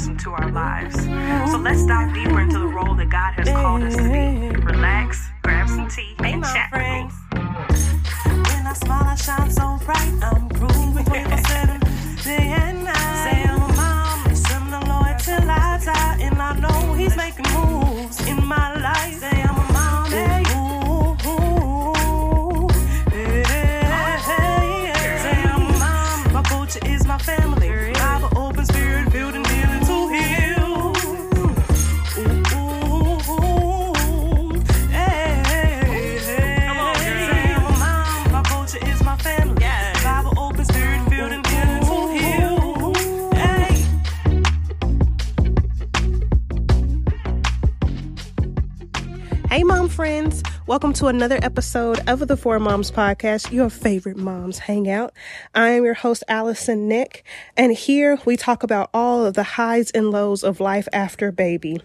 person to our lives. So let's dive deeper into the role that God has called us to be. Relax, grab some tea, and chat. Friends. When I smile, I shine so bright. I'm Hey, mom friends. Welcome to another episode of the Four Moms Podcast, your favorite moms hangout. I am your host, Allison Nick, and here we talk about all of the highs and lows of life after baby.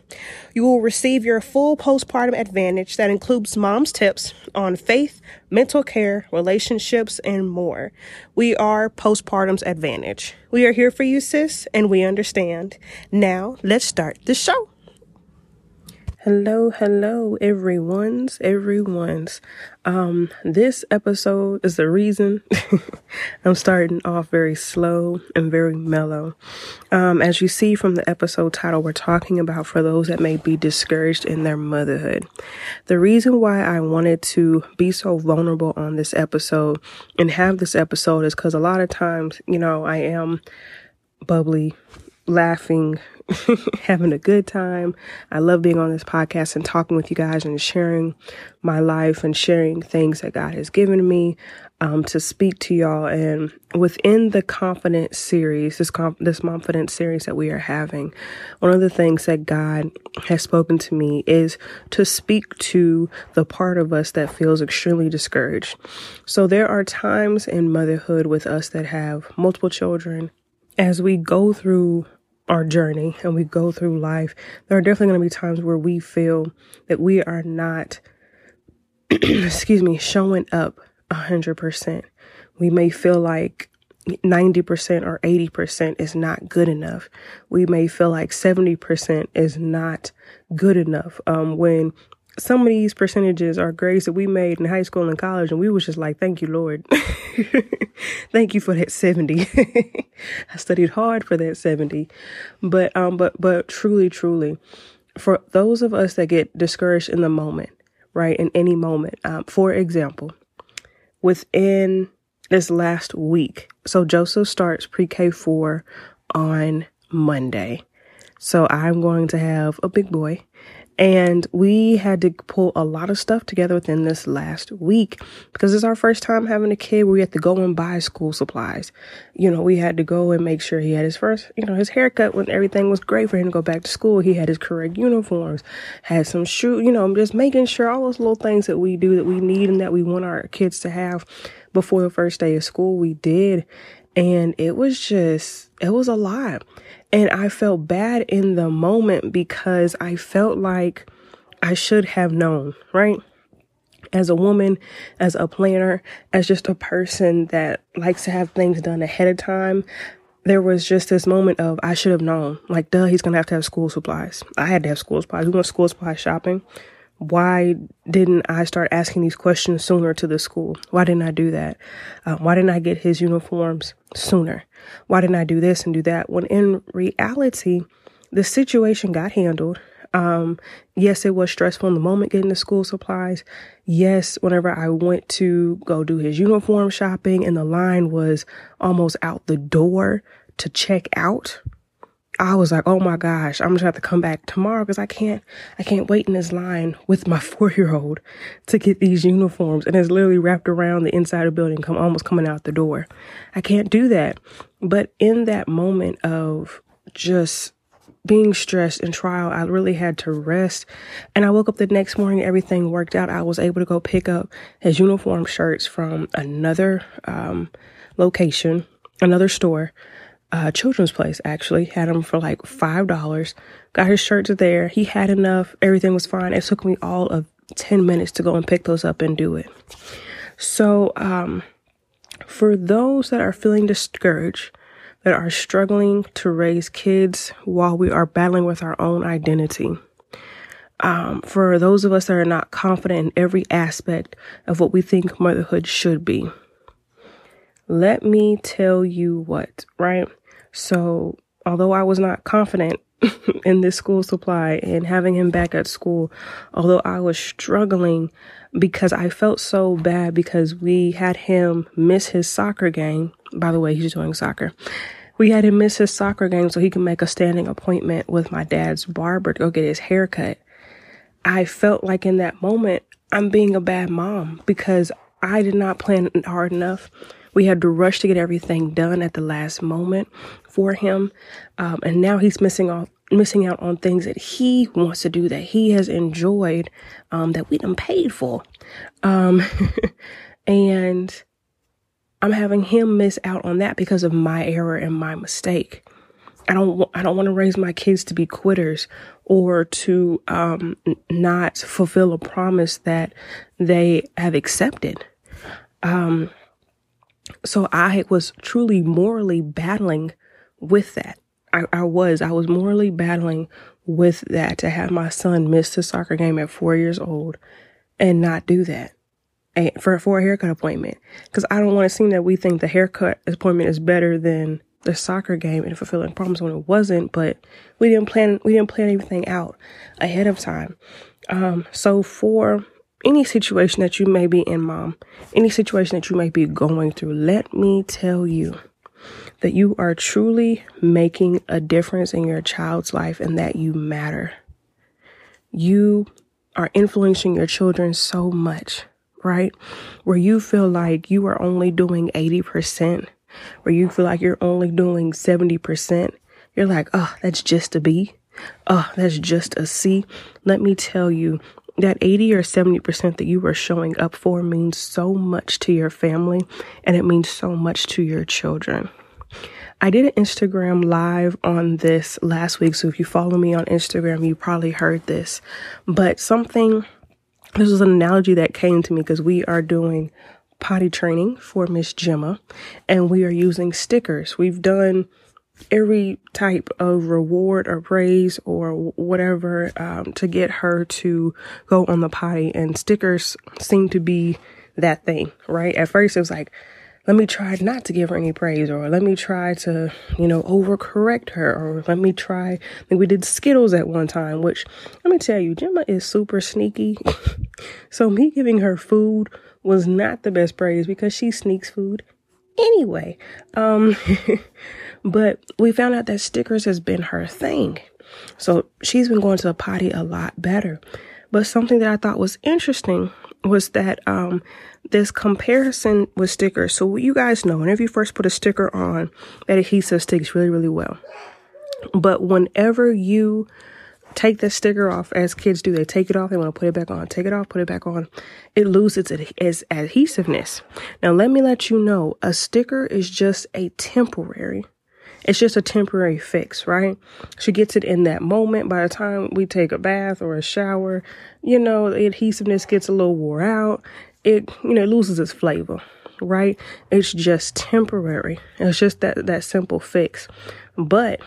You will receive your full postpartum advantage that includes mom's tips on faith, mental care, relationships, and more. We are Postpartum's Advantage. We are here for you, sis, and we understand. Now, let's start the show. Hello, hello, everyone's, everyone's. Um, this episode is the reason I'm starting off very slow and very mellow. Um, as you see from the episode title, we're talking about for those that may be discouraged in their motherhood. The reason why I wanted to be so vulnerable on this episode and have this episode is because a lot of times, you know, I am bubbly, laughing, having a good time. I love being on this podcast and talking with you guys and sharing my life and sharing things that God has given me um, to speak to y'all. And within the confidence series, this this confidence series that we are having, one of the things that God has spoken to me is to speak to the part of us that feels extremely discouraged. So there are times in motherhood with us that have multiple children as we go through our journey and we go through life, there are definitely going to be times where we feel that we are not, excuse me, showing up a hundred percent. We may feel like 90% or 80% is not good enough. We may feel like 70% is not good enough. Um, when some of these percentages are grades that we made in high school and college, and we was just like, thank you, Lord. thank you for that 70. I studied hard for that 70. But, um, but, but truly, truly, for those of us that get discouraged in the moment, right, in any moment, um, for example, within this last week, so Joseph starts pre K 4 on Monday. So I'm going to have a big boy. And we had to pull a lot of stuff together within this last week because it's our first time having a kid where we had to go and buy school supplies. You know, we had to go and make sure he had his first, you know, his haircut when everything was great for him to go back to school. He had his correct uniforms, had some shoe, you know, just making sure all those little things that we do that we need and that we want our kids to have before the first day of school, we did. And it was just, it was a lot. And I felt bad in the moment because I felt like I should have known, right? As a woman, as a planner, as just a person that likes to have things done ahead of time, there was just this moment of I should have known. Like, duh, he's gonna have to have school supplies. I had to have school supplies. We went school supply shopping. Why didn't I start asking these questions sooner to the school? Why didn't I do that? Uh, why didn't I get his uniforms sooner? Why didn't I do this and do that? When in reality, the situation got handled. Um, yes, it was stressful in the moment getting the school supplies. Yes, whenever I went to go do his uniform shopping and the line was almost out the door to check out, I was like, oh my gosh, I'm just gonna have to come back tomorrow because I can't, I can't wait in this line with my four year old to get these uniforms. And it's literally wrapped around the inside of the building, come almost coming out the door. I can't do that. But in that moment of just being stressed and trial, I really had to rest. And I woke up the next morning, everything worked out. I was able to go pick up his uniform shirts from another um, location, another store uh, children's place actually had them for like five dollars. Got his shirts there. He had enough. Everything was fine. It took me all of ten minutes to go and pick those up and do it. So, um, for those that are feeling discouraged, that are struggling to raise kids while we are battling with our own identity. Um, for those of us that are not confident in every aspect of what we think motherhood should be. Let me tell you what, right? So, although I was not confident in this school supply and having him back at school, although I was struggling because I felt so bad because we had him miss his soccer game. By the way, he's doing soccer. We had him miss his soccer game so he can make a standing appointment with my dad's barber to go get his hair cut. I felt like in that moment, I'm being a bad mom because I did not plan hard enough. We had to rush to get everything done at the last moment for him. Um, and now he's missing off missing out on things that he wants to do that he has enjoyed um, that we done paid for. Um, and i'm having him miss out on that because of my error and my mistake. I don't i don't want to raise my kids to be quitters or to um, not fulfill a promise that they have accepted. Um, so i was truly morally battling with that I, I was. I was morally battling with that to have my son miss the soccer game at four years old and not do that and for, for a haircut appointment. Because I don't want to seem that we think the haircut appointment is better than the soccer game and fulfilling promise when it wasn't, but we didn't plan we didn't plan everything out ahead of time. Um, so for any situation that you may be in, mom, any situation that you may be going through, let me tell you that you are truly making a difference in your child's life and that you matter. You are influencing your children so much, right? Where you feel like you are only doing 80%, where you feel like you're only doing 70%. You're like, oh, that's just a B. Oh, that's just a C. Let me tell you, that 80 or 70% that you are showing up for means so much to your family and it means so much to your children. I did an Instagram live on this last week. So if you follow me on Instagram, you probably heard this. But something, this was an analogy that came to me because we are doing potty training for Miss Gemma and we are using stickers. We've done every type of reward or praise or whatever um, to get her to go on the potty and stickers seem to be that thing right at first it was like let me try not to give her any praise or let me try to, you know, overcorrect her or let me try. I we did Skittles at one time, which let me tell you, Gemma is super sneaky. so me giving her food was not the best praise because she sneaks food anyway. Um, but we found out that stickers has been her thing. So she's been going to the potty a lot better. But something that I thought was interesting was that um, this comparison with stickers. So you guys know, whenever you first put a sticker on, that adhesive sticks really, really well. But whenever you take the sticker off, as kids do, they take it off, they want to put it back on, take it off, put it back on, it loses its, its adhesiveness. Now, let me let you know, a sticker is just a temporary it's just a temporary fix, right? She gets it in that moment. By the time we take a bath or a shower, you know, the adhesiveness gets a little wore out. It, you know, loses its flavor, right? It's just temporary. It's just that, that simple fix. But,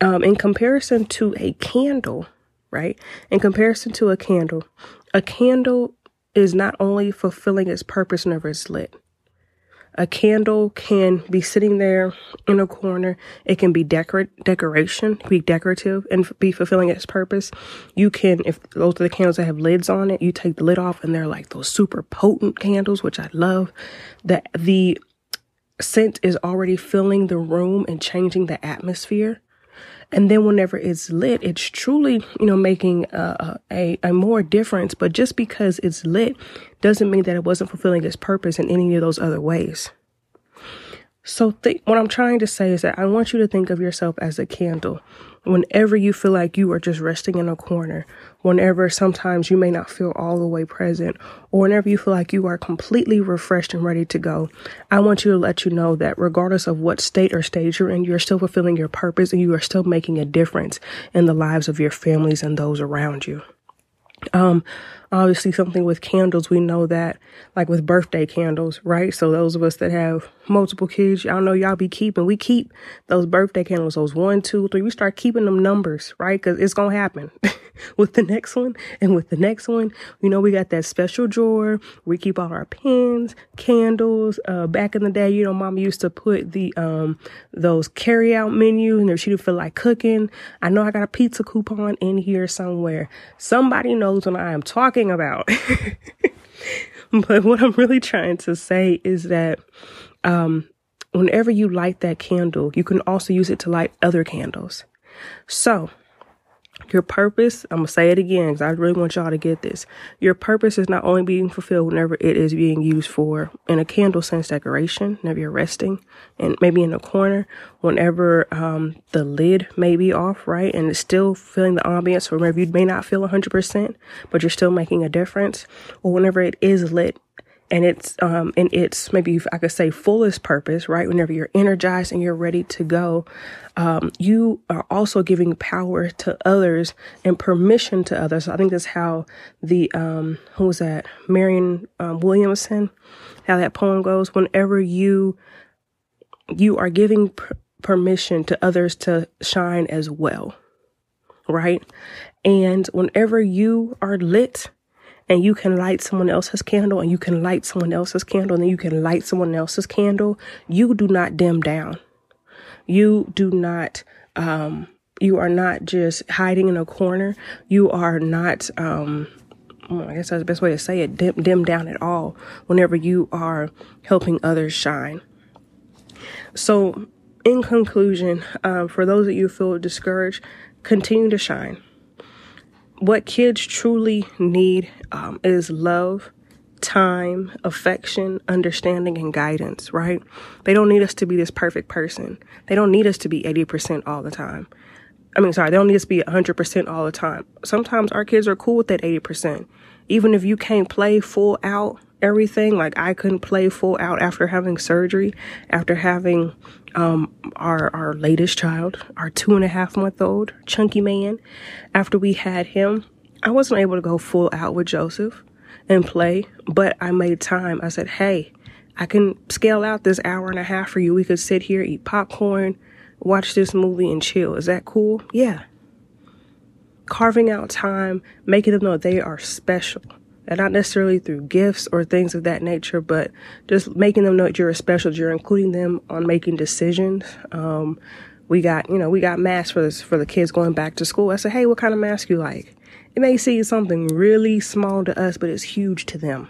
um, in comparison to a candle, right? In comparison to a candle, a candle is not only fulfilling its purpose whenever it's lit, a candle can be sitting there in a corner. It can be decor- decoration, be decorative and be fulfilling its purpose. You can, if those are the candles that have lids on it, you take the lid off and they're like those super potent candles, which I love. That the scent is already filling the room and changing the atmosphere. And then whenever it's lit, it's truly, you know, making a, a, a more difference. But just because it's lit doesn't mean that it wasn't fulfilling its purpose in any of those other ways. So th- what I'm trying to say is that I want you to think of yourself as a candle. Whenever you feel like you are just resting in a corner, whenever sometimes you may not feel all the way present, or whenever you feel like you are completely refreshed and ready to go, I want you to let you know that regardless of what state or stage you're in, you're still fulfilling your purpose and you are still making a difference in the lives of your families and those around you. Um, obviously something with candles, we know that like with birthday candles, right? So those of us that have multiple kids, y'all know y'all be keeping, we keep those birthday candles, those one, two, three, we start keeping them numbers, right? Cause it's to happen with the next one and with the next one, you know, we got that special drawer. We keep all our pens, candles. Uh, back in the day, you know, mom used to put the, um, those carry out menu and if she didn't feel like cooking. I know I got a pizza coupon in here somewhere. Somebody knows when I am talking about. but what I'm really trying to say is that, um, whenever you light that candle, you can also use it to light other candles. So, your purpose, I'm going to say it again because I really want y'all to get this. Your purpose is not only being fulfilled whenever it is being used for in a candle sense decoration, whenever you're resting and maybe in a corner, whenever um, the lid may be off, right? And it's still feeling the ambience, whenever you may not feel 100%, but you're still making a difference, or whenever it is lit and it's um and it's maybe I could say fullest purpose, right? Whenever you're energized and you're ready to go, um, you are also giving power to others and permission to others. I think that's how the um who was that Marianne um, Williamson, how that poem goes. Whenever you you are giving per- permission to others to shine as well, right? And whenever you are lit and you can light someone else's candle and you can light someone else's candle and then you can light someone else's candle, you do not dim down. You do not, um, you are not just hiding in a corner. You are not, um, I guess that's the best way to say it, dim, dim down at all whenever you are helping others shine. So, in conclusion, um, for those of you who feel discouraged, continue to shine what kids truly need um, is love, time, affection, understanding, and guidance, right? They don't need us to be this perfect person. They don't need us to be 80% all the time. I mean, sorry, they don't need us to be 100% all the time. Sometimes our kids are cool with that 80%. Even if you can't play full out everything, like I couldn't play full out after having surgery, after having um, our our latest child, our two and a half month old chunky man. After we had him, I wasn't able to go full out with Joseph and play, but I made time. I said, "Hey, I can scale out this hour and a half for you. We could sit here, eat popcorn, watch this movie, and chill. Is that cool? Yeah." Carving out time, making them know they are special and not necessarily through gifts or things of that nature, but just making them know that you're special. You're including them on making decisions. Um, we got, you know, we got masks for this, for the kids going back to school. I said, hey, what kind of mask you like? It may seem something really small to us, but it's huge to them.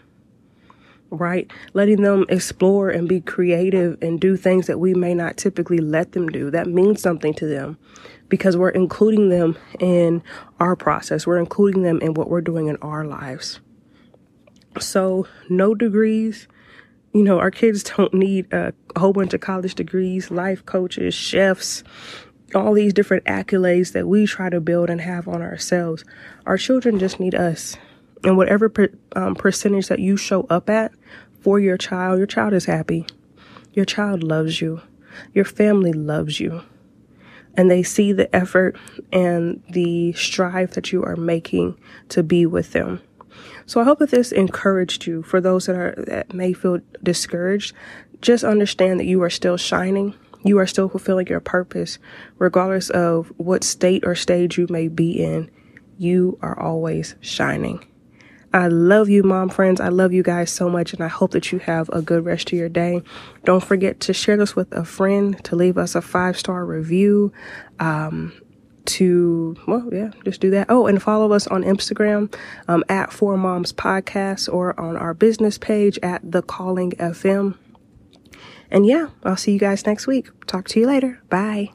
Right? Letting them explore and be creative and do things that we may not typically let them do. That means something to them because we're including them in our process. We're including them in what we're doing in our lives. So, no degrees. You know, our kids don't need a, whole bunch of college degrees, life coaches, chefs, all these different accolades that we try to build and have on ourselves. Our children just need us. And whatever per, um, percentage that you show up at for your child, your child is happy. Your child loves you. Your family loves you. And they see the effort and the strive that you are making to be with them. So I hope that this encouraged you for those that are that may feel discouraged. Just understand that you are still shining. You are still fulfilling your purpose, regardless of what state or stage you may be in. You are always shining. I love you, mom friends. I love you guys so much, and I hope that you have a good rest of your day. Don't forget to share this with a friend, to leave us a five star review. Um, to well yeah just do that. Oh and follow us on instagram um, at four moms podcast or on our business page at the calling fm and yeah i'll see you guys next week. Talk to you later. Bye